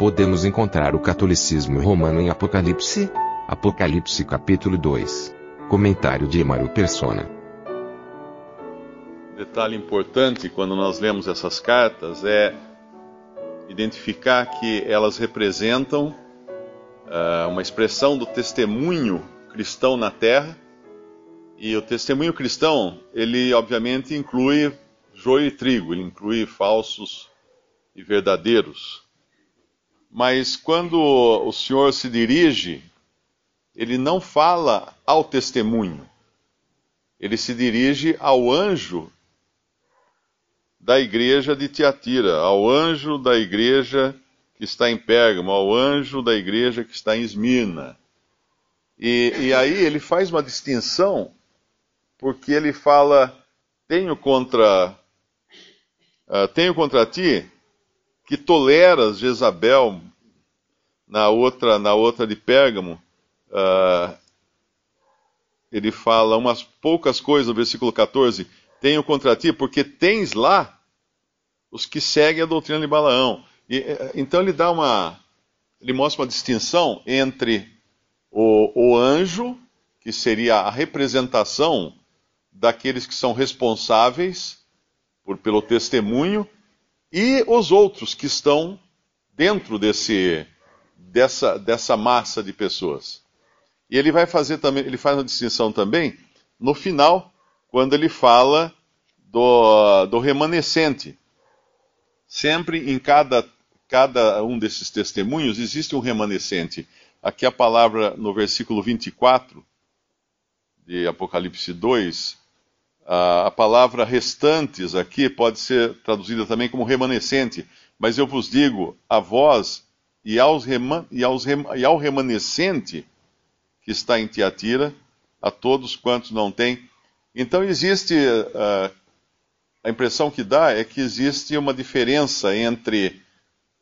Podemos encontrar o catolicismo romano em Apocalipse? Apocalipse capítulo 2. Comentário de Emaro Persona. Detalhe importante quando nós lemos essas cartas é identificar que elas representam uh, uma expressão do testemunho cristão na Terra. E o testemunho cristão, ele obviamente inclui joio e trigo, ele inclui falsos e verdadeiros. Mas quando o Senhor se dirige, ele não fala ao testemunho, ele se dirige ao anjo da igreja de Tiatira, ao anjo da igreja que está em Pérgamo, ao anjo da igreja que está em Esmirna. E, e aí ele faz uma distinção, porque ele fala: tenho contra, uh, tenho contra ti que toleras Jezabel na outra, na outra de Pérgamo. Uh, ele fala umas poucas coisas no versículo 14 tenho contra ti, porque tens lá os que seguem a doutrina de Balaão. E, eh, então ele dá uma. Ele mostra uma distinção entre o, o anjo, que seria a representação daqueles que são responsáveis por, pelo testemunho, e os outros que estão dentro desse, dessa, dessa massa de pessoas. E ele vai fazer também, ele faz uma distinção também no final quando ele fala do, do remanescente. Sempre em cada, cada um desses testemunhos existe um remanescente. Aqui a palavra no versículo 24 de Apocalipse 2, a, palavra restantes aqui pode ser traduzida também como remanescente, mas eu vos digo, a vós e, aos rema, e, aos, e ao remanescente que está em Tiatira, a todos quantos não têm então existe. Uh, a impressão que dá é que existe uma diferença entre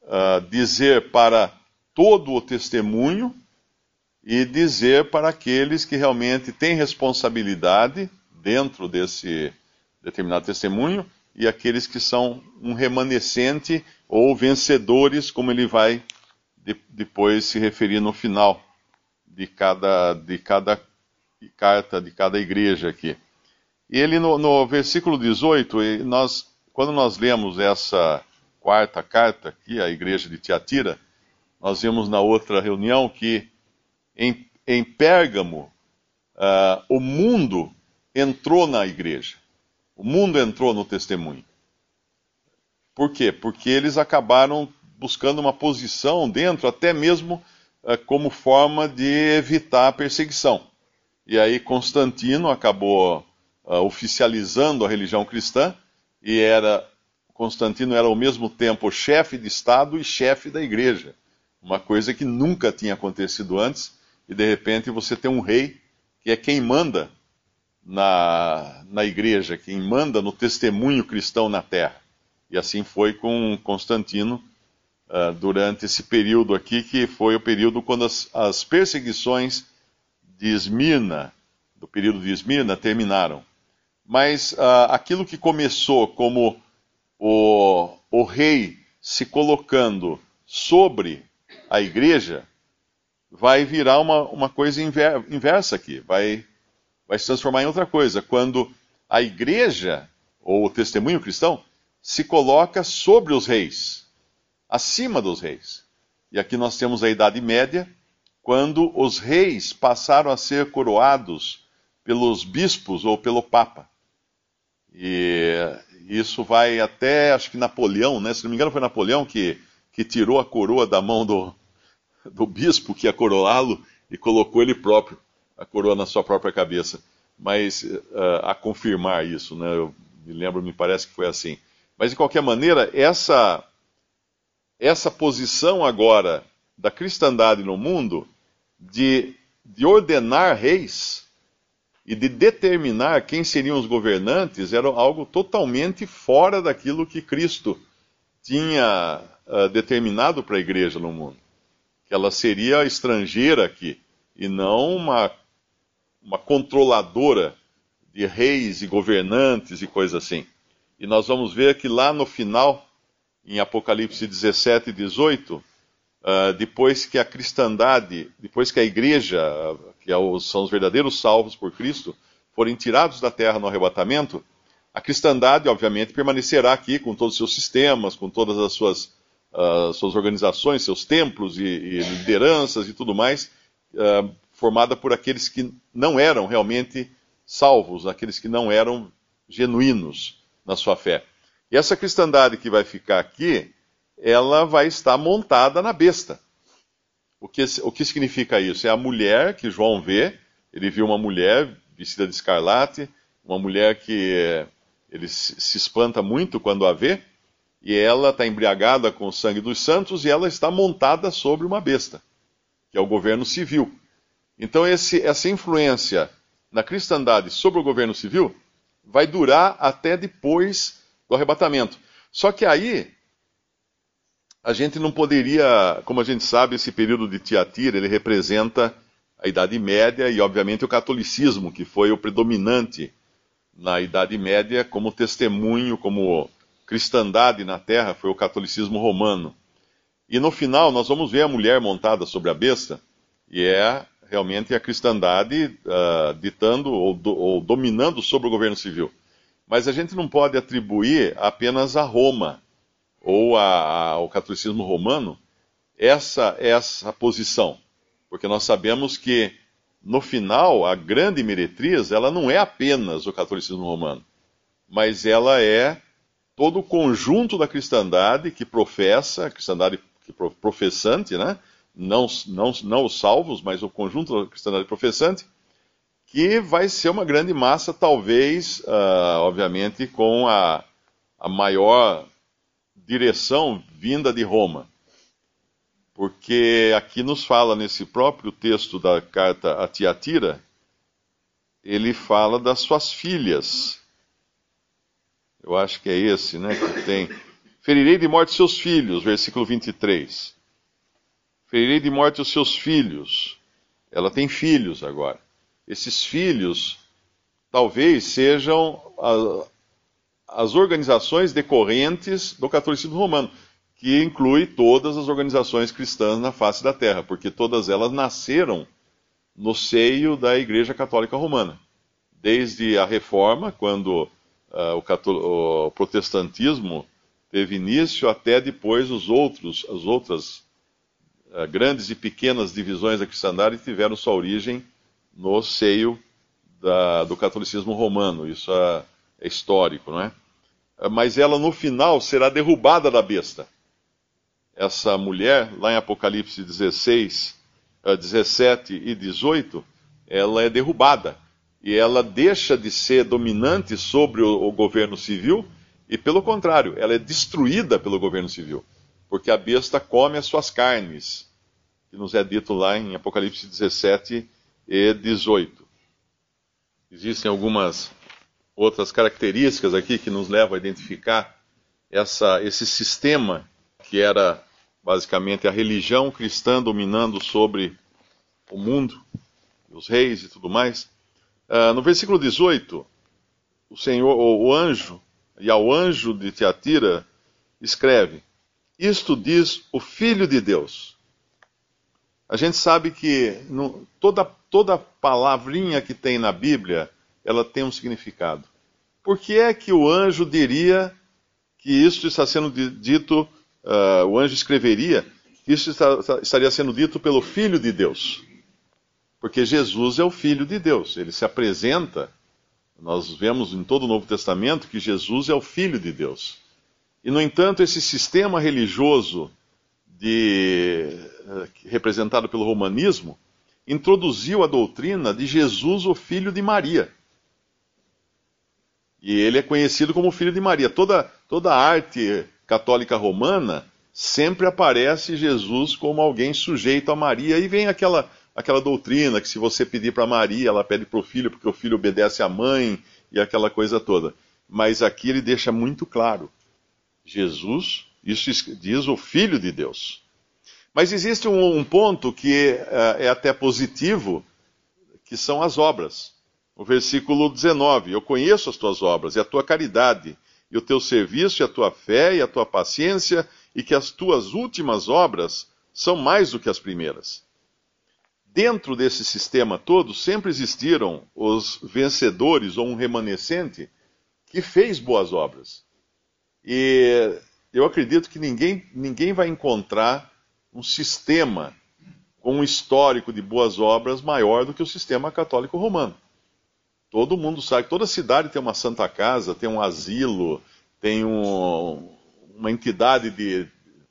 uh, dizer para todo o testemunho e dizer para aqueles que realmente têm responsabilidade dentro desse determinado testemunho e aqueles que são um remanescente ou vencedores, como ele vai de, depois se referir no final de cada, de cada carta, de cada igreja aqui. E ele, no, no versículo 18, nós, quando nós lemos essa quarta carta aqui, a igreja de Tiatira, nós vimos na outra reunião que em, em Pérgamo, uh, o mundo entrou na igreja. O mundo entrou no testemunho. Por quê? Porque eles acabaram buscando uma posição dentro, até mesmo uh, como forma de evitar a perseguição. E aí Constantino acabou uh, oficializando a religião cristã, e era Constantino era ao mesmo tempo chefe de Estado e chefe da igreja. Uma coisa que nunca tinha acontecido antes, e de repente você tem um rei que é quem manda na, na igreja, quem manda no testemunho cristão na terra. E assim foi com Constantino uh, durante esse período aqui, que foi o período quando as, as perseguições de Esmirna, do período de Esmirna, terminaram mas uh, aquilo que começou como o, o rei se colocando sobre a igreja, vai virar uma, uma coisa inver, inversa aqui, vai, vai se transformar em outra coisa. Quando a igreja, ou o testemunho cristão, se coloca sobre os reis, acima dos reis. E aqui nós temos a Idade Média, quando os reis passaram a ser coroados pelos bispos ou pelo Papa. E isso vai até, acho que Napoleão, né? Se não me engano, foi Napoleão que, que tirou a coroa da mão do, do bispo que ia coroá-lo e colocou ele próprio, a coroa na sua própria cabeça. Mas uh, a confirmar isso, né? Eu me lembro, me parece que foi assim. Mas de qualquer maneira, essa, essa posição agora da cristandade no mundo de, de ordenar reis e de determinar quem seriam os governantes era algo totalmente fora daquilo que Cristo tinha uh, determinado para a igreja no mundo. Que ela seria estrangeira aqui e não uma, uma controladora de reis e governantes e coisas assim. E nós vamos ver que lá no final, em Apocalipse 17 e 18, uh, depois que a cristandade, depois que a igreja, que é são os verdadeiros salvos por Cristo, forem tirados da terra no arrebatamento, a cristandade, obviamente, permanecerá aqui com todos os seus sistemas, com todas as suas, uh, suas organizações, seus templos e, e, lideranças e tudo mais, uh, formada por aqueles que não eram realmente salvos, aqueles que não eram genuínos na sua fé. E essa cristandade que vai ficar aqui, ela vai estar montada na besta. O que, o que significa isso? É a mulher que João vê, ele viu uma mulher vestida de escarlate, uma mulher que ele se espanta muito quando a vê, e ela está embriagada com o sangue dos santos e ela está montada sobre uma besta, que é o governo civil. Então, esse, essa influência na cristandade sobre o governo civil vai durar até depois do arrebatamento. Só que aí a gente não poderia, como a gente sabe, esse período de Tiatira, ele representa a Idade Média e, obviamente, o catolicismo, que foi o predominante na Idade Média como testemunho, como cristandade na terra, foi o catolicismo romano. E no final nós vamos ver a mulher montada sobre a besta, e é realmente a cristandade uh, ditando ou, do, ou, dominando sobre o governo civil. Mas a gente não pode atribuir apenas a Roma ou a, ao catolicismo romano essa, essa posição, porque nós sabemos que no final a grande meretriz ela não é apenas o catolicismo romano, mas ela é todo o conjunto da cristandade que professa, a cristandade professante, né? Não, não, não os salvos, mas o conjunto da cristandade professante, que vai ser uma grande massa, talvez, uh, obviamente, com a, a maior direção vinda de Roma. Porque aqui nos fala, nesse próprio texto da carta a Tiatira, ele fala das suas filhas. Eu acho que é esse, né, que tem. Ferirei de morte seus filhos, versículo 23 ferirei de morte os seus filhos. Ela tem filhos agora. Esses filhos talvez sejam a, as organizações decorrentes do catolicismo romano, que inclui todas as organizações cristãs na face da terra, porque todas elas nasceram no seio da Igreja Católica Romana. Desde a Reforma, quando uh, o, o, protestantismo teve início, até depois os outros, as outras grandes e pequenas divisões da cristandade tiveram sua origem no seio da, do catolicismo romano. Isso é, é histórico, não é? Uh, mas ela no final será derrubada da besta. Essa mulher, lá em Apocalipse 16, uh, 17 e 18, ela é derrubada. E ela deixa de ser dominante sobre o, o governo civil, e pelo contrário, ela é destruída pelo governo civil porque a besta come as suas carnes, que nos é dito lá em Apocalipse 17 e 18. Existem algumas outras características aqui que nos levam a identificar essa, esse sistema que era basicamente a religião cristã dominando sobre o mundo, os reis e tudo mais. Uh, no versículo 18, o Senhor, o anjo, e ao anjo de Tiatira, escreve: isto diz o Filho de Deus. A gente sabe que no, toda, toda palavrinha que tem na Bíblia, ela tem um significado. Por que é que o anjo diria que isto está sendo dito, uh, o anjo escreveria, que isso está, estaria sendo dito pelo Filho de Deus? Porque Jesus é o Filho de Deus, ele se apresenta, nós vemos em todo o Novo Testamento que Jesus é o Filho de Deus. E, no entanto, esse sistema religioso de, eh, representado pelo romanismo introduziu a doutrina de Jesus, o filho de Maria. E ele é conhecido como filho de Maria. Toda, toda a arte católica romana sempre aparece Jesus como alguém sujeito a Maria. E vem aquela, aquela doutrina que se você pedir para Maria, ela pede para o filho, porque o filho obedece à mãe e aquela coisa toda. Mas aqui ele deixa muito claro: Jesus, isso diz o Filho de Deus. Mas existe um, um ponto que é, é até positivo, que são as obras. O versículo 19: Eu conheço as tuas obras e a tua caridade, e o teu serviço, e a tua fé, e a tua paciência, e que as tuas últimas obras são mais do que as primeiras. Dentro desse sistema todo, sempre existiram os vencedores ou um remanescente que fez boas obras. E eu acredito que ninguém, ninguém vai encontrar um sistema com um histórico de boas obras maior do que o sistema católico romano. Todo mundo sabe, toda cidade tem uma santa casa, tem um asilo, tem um, uma entidade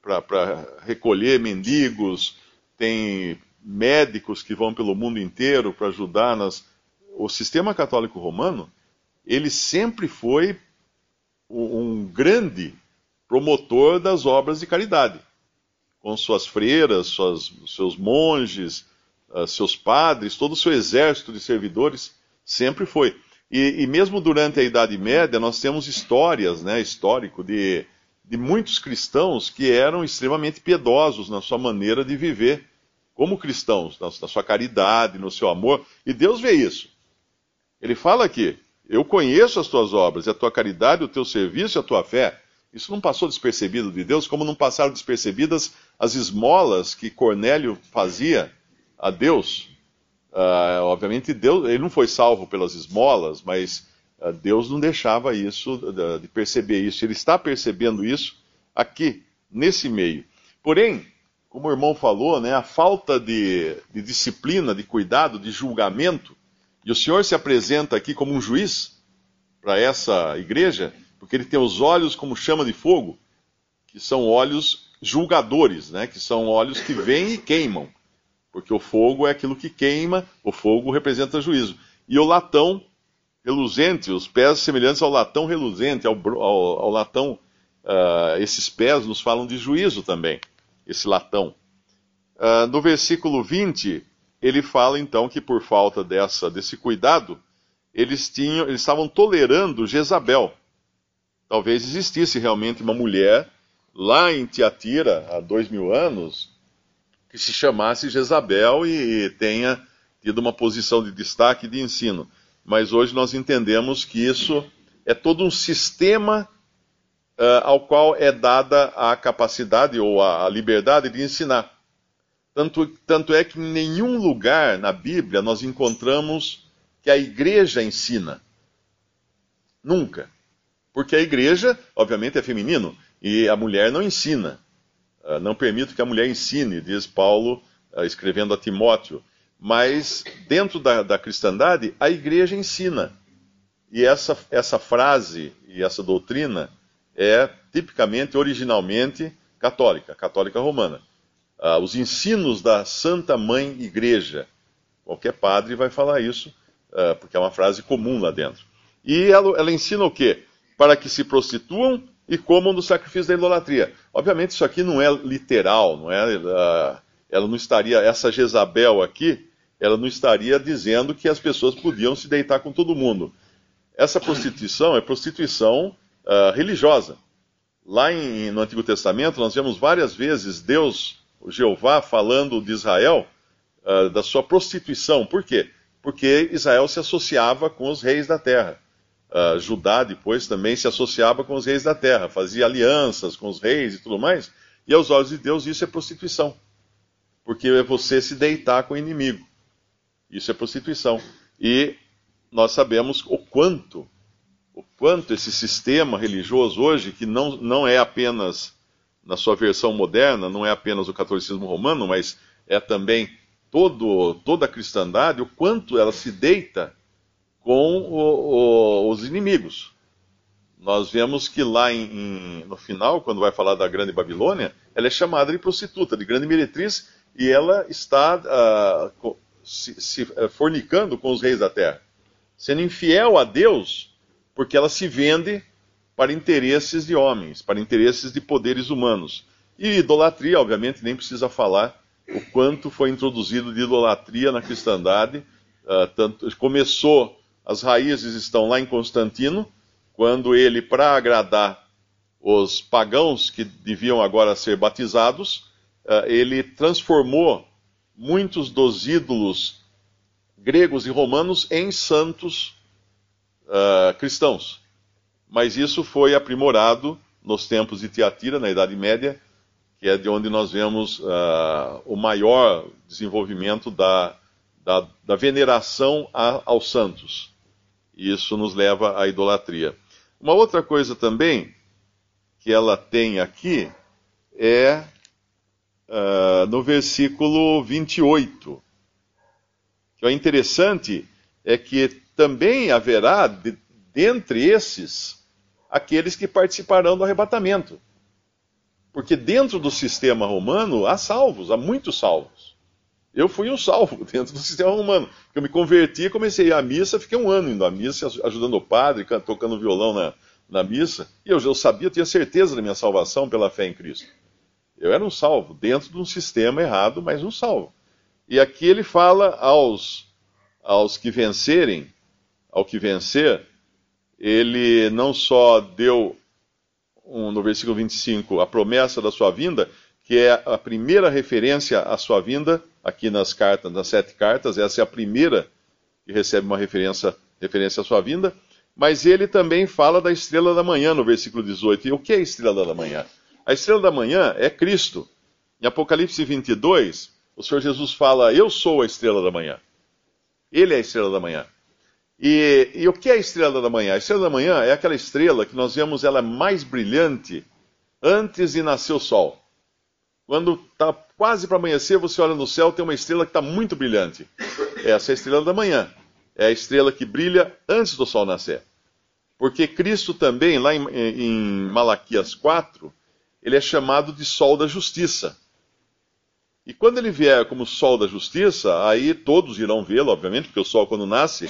para recolher mendigos, tem médicos que vão pelo mundo inteiro para ajudar nas. O sistema católico romano, ele sempre foi um grande promotor das obras de caridade com suas freiras, suas, seus monges, uh, seus padres, todo o seu exército de servidores, sempre foi. E, e, mesmo durante a Idade Média, nós temos histórias, né, histórico, de, de muitos cristãos que eram extremamente piedosos na sua maneira de viver como cristãos, na, na sua caridade, no seu amor, e Deus vê isso. Ele fala aqui: Eu conheço as tuas obras, a tua caridade, o teu serviço e a tua fé. Isso não passou despercebido de Deus, como não passaram despercebidas as esmolas que Cornélio fazia a Deus. Uh, obviamente, Deus, ele não foi salvo pelas esmolas, mas uh, Deus não deixava isso, de, de perceber isso. Ele está percebendo isso aqui, nesse meio. Porém, como o irmão falou, né, a falta de, de disciplina, de cuidado, de julgamento, e o Senhor se apresenta aqui como um juiz para essa igreja, porque ele tem os olhos como chama de fogo, que são olhos julgadores, né? que são olhos que vêm e queimam. Porque o fogo é aquilo que queima, o fogo representa juízo. E o latão reluzente, os pés semelhantes ao latão reluzente, ao, ao, ao latão, uh, esses pés nos falam de juízo também, esse latão. Uh, no versículo 20, ele fala então que por falta dessa, desse cuidado, eles, tinham, eles estavam tolerando Jezabel talvez existisse realmente uma mulher lá em Tiatira, há dois mil anos, que se chamasse Jezabel e tenha tido uma posição de destaque de ensino. Mas hoje nós entendemos que isso é todo um sistema uh, ao qual é dada a capacidade ou a, liberdade de ensinar. Tanto, tanto é que em nenhum lugar na Bíblia nós encontramos que a igreja ensina. Nunca. Porque a igreja, obviamente, é feminino e a mulher não ensina. Ah, não permito que a mulher ensine, diz Paulo ah, escrevendo a Timóteo. Mas dentro da, da cristandade, a igreja ensina. E essa, essa frase e essa doutrina é tipicamente, originalmente, católica, católica romana. Uh, os ensinos da Santa Mãe Igreja. Qualquer padre vai falar isso, uh, porque é uma frase comum lá dentro. E ela, ela ensina o quê? para que se prostituam e comam do sacrifício da idolatria. Obviamente isso aqui não é literal, não é? Uh, ela não estaria, essa Jezabel aqui, ela não estaria dizendo que as pessoas podiam se deitar com todo mundo. Essa prostituição é prostituição uh, religiosa. Lá em, no Antigo Testamento nós vemos várias vezes Deus, Jeová, falando de Israel uh, da sua prostituição. Por quê? Porque Israel se associava com os reis da terra uh, Judá depois também se associava com os reis da terra, fazia alianças com os reis e tudo mais, e aos olhos de Deus isso é prostituição, porque é você se deitar com o inimigo. Isso é prostituição. E nós sabemos o quanto, o quanto esse sistema religioso hoje, que não, não é apenas na sua versão moderna, não é apenas o catolicismo romano, mas é também todo, toda a cristandade, o quanto ela se deita com o, o, os inimigos. Nós vemos que lá em, em, no final, quando vai falar da Grande Babilônia, ela é chamada de prostituta, de grande meretriz, e ela está uh, se, se, uh, fornicando com os reis da terra, sendo infiel a Deus porque ela se vende para interesses de homens, para interesses de poderes humanos. E idolatria, obviamente, nem precisa falar o quanto foi introduzido de idolatria na cristandade. Uh, tanto, começou, as raízes estão lá em Constantino, quando ele, para agradar os pagãos que deviam agora ser batizados, uh, ele transformou muitos dos ídolos gregos e romanos em santos uh, cristãos. Mas isso foi aprimorado nos tempos de Tiatira, na Idade Média, que é de onde nós vemos uh, o maior desenvolvimento da, da, da veneração a, aos santos. E isso nos leva à idolatria. Uma outra coisa também que ela tem aqui é uh, no versículo 28. Que é interessante é que também haverá, de, dentre esses, aqueles que participarão do arrebatamento. Porque dentro do sistema romano há salvos, há muitos salvos. Eu fui um salvo dentro do sistema romano. Eu me converti, comecei a missa, fiquei um ano indo à missa, ajudando o padre, tocando violão na, na missa. E eu, eu sabia, eu tinha certeza da minha salvação pela fé em Cristo. Eu era um salvo, dentro de um sistema errado, mas um salvo. E aqui ele fala aos, aos que vencerem, ao que vencer, ele não só deu, um, no versículo 25, a promessa da sua vinda, que é a primeira referência à sua vinda, aqui nas cartas, nas sete cartas, essa é a primeira que recebe uma referência, referência à sua vinda, mas ele também fala da estrela da manhã, no versículo 18. E o que é a estrela da manhã? A estrela da manhã é Cristo. Em Apocalipse 22, o Senhor Jesus fala: Eu sou a estrela da manhã. Ele é a estrela da manhã. E, e, o que é a estrela da manhã? A estrela da manhã é aquela estrela que nós vemos ela mais brilhante antes de nascer o sol. Quando está quase para amanhecer, você olha no céu, tem uma estrela que está muito brilhante. Essa é a estrela da manhã. É a estrela que brilha antes do sol nascer. Porque Cristo também, lá em, em Malaquias 4, ele é chamado de sol da justiça. E quando ele vier como sol da justiça, aí todos irão vê-lo, obviamente, porque o sol, quando nasce,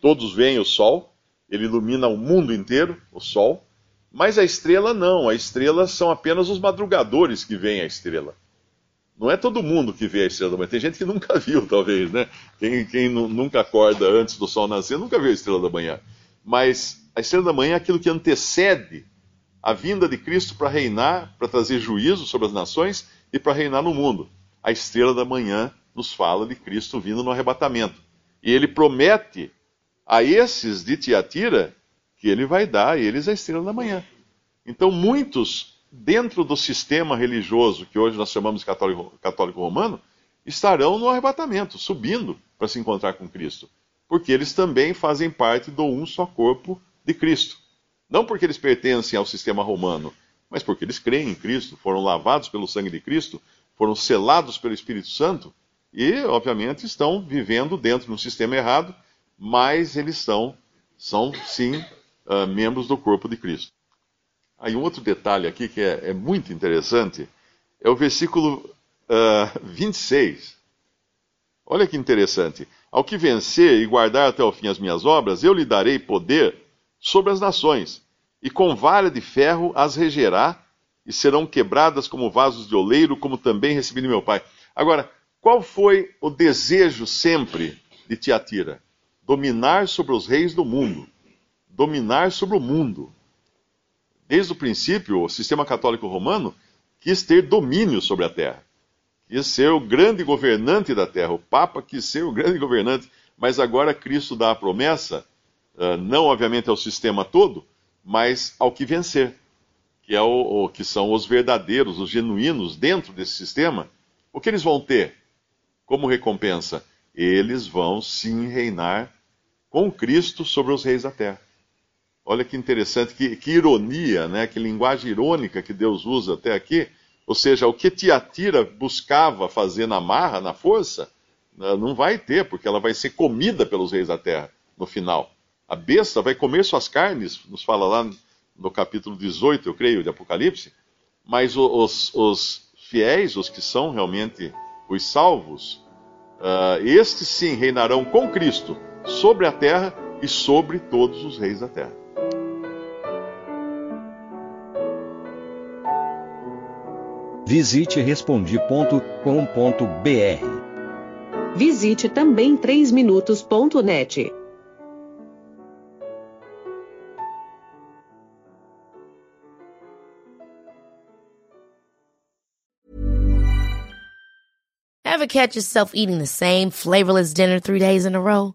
todos veem o sol, ele ilumina o mundo inteiro, o sol. Mas a estrela não, a estrela são apenas os madrugadores que veem a estrela. Não é todo mundo que vê a estrela da manhã, tem gente que nunca viu, talvez, né? Quem, quem nunca acorda antes do sol nascer nunca viu a estrela da manhã. Mas a estrela da manhã é aquilo que antecede a vinda de Cristo para reinar, para trazer juízo sobre as nações e para reinar no mundo. A estrela da manhã nos fala de Cristo vindo no arrebatamento. E ele promete a esses de Tiatira que ele vai dar a eles a estrela da manhã. Então, muitos dentro do sistema religioso que hoje nós chamamos católico, católico romano estarão no arrebatamento, subindo para se encontrar com Cristo. Porque eles também fazem parte do um só corpo de Cristo. Não porque eles pertencem ao sistema romano, mas porque eles creem em Cristo, foram lavados pelo sangue de Cristo, foram selados pelo Espírito Santo e, obviamente, estão vivendo dentro de um sistema errado, mas eles são, são sim, uh, membros do corpo de Cristo. Aí um outro detalhe aqui que é, é muito interessante é o versículo uh, 26. Olha que interessante. Ao que vencer e guardar até o fim as minhas obras, eu lhe darei poder sobre as nações, e com vara de ferro as regerá, e serão quebradas como vasos de oleiro, como também recebi de meu pai. Agora, qual foi o desejo sempre de Tiatira? Dominar sobre os reis do mundo. Dominar sobre o mundo. Desde o princípio, o sistema católico romano quis ter domínio sobre a terra. Quis ser o grande governante da terra. O Papa quis ser o grande governante. Mas agora Cristo dá a promessa ah, não obviamente ao sistema todo, mas ao que vencer, que, é o, o, que são os verdadeiros, os genuínos dentro desse sistema. O que eles vão ter como recompensa? Eles vão sim reinar com Cristo sobre os reis da terra. Olha que interessante, que, que ironia, né? que linguagem irônica que Deus usa até aqui. Ou seja, o que Tiatira buscava fazer na marra, na força, não vai ter, porque ela vai ser comida pelos reis da terra no final a besta vai comer suas carnes, nos fala lá no capítulo 18, eu creio, de Apocalipse, mas os, os fiéis, os que são realmente os salvos, uh, estes sim reinarão com Cristo sobre a terra e sobre todos os reis da terra. Visite respondi.com.br. Visite também 3minutos.net. Ever catch yourself eating the same flavorless dinner three days in a row?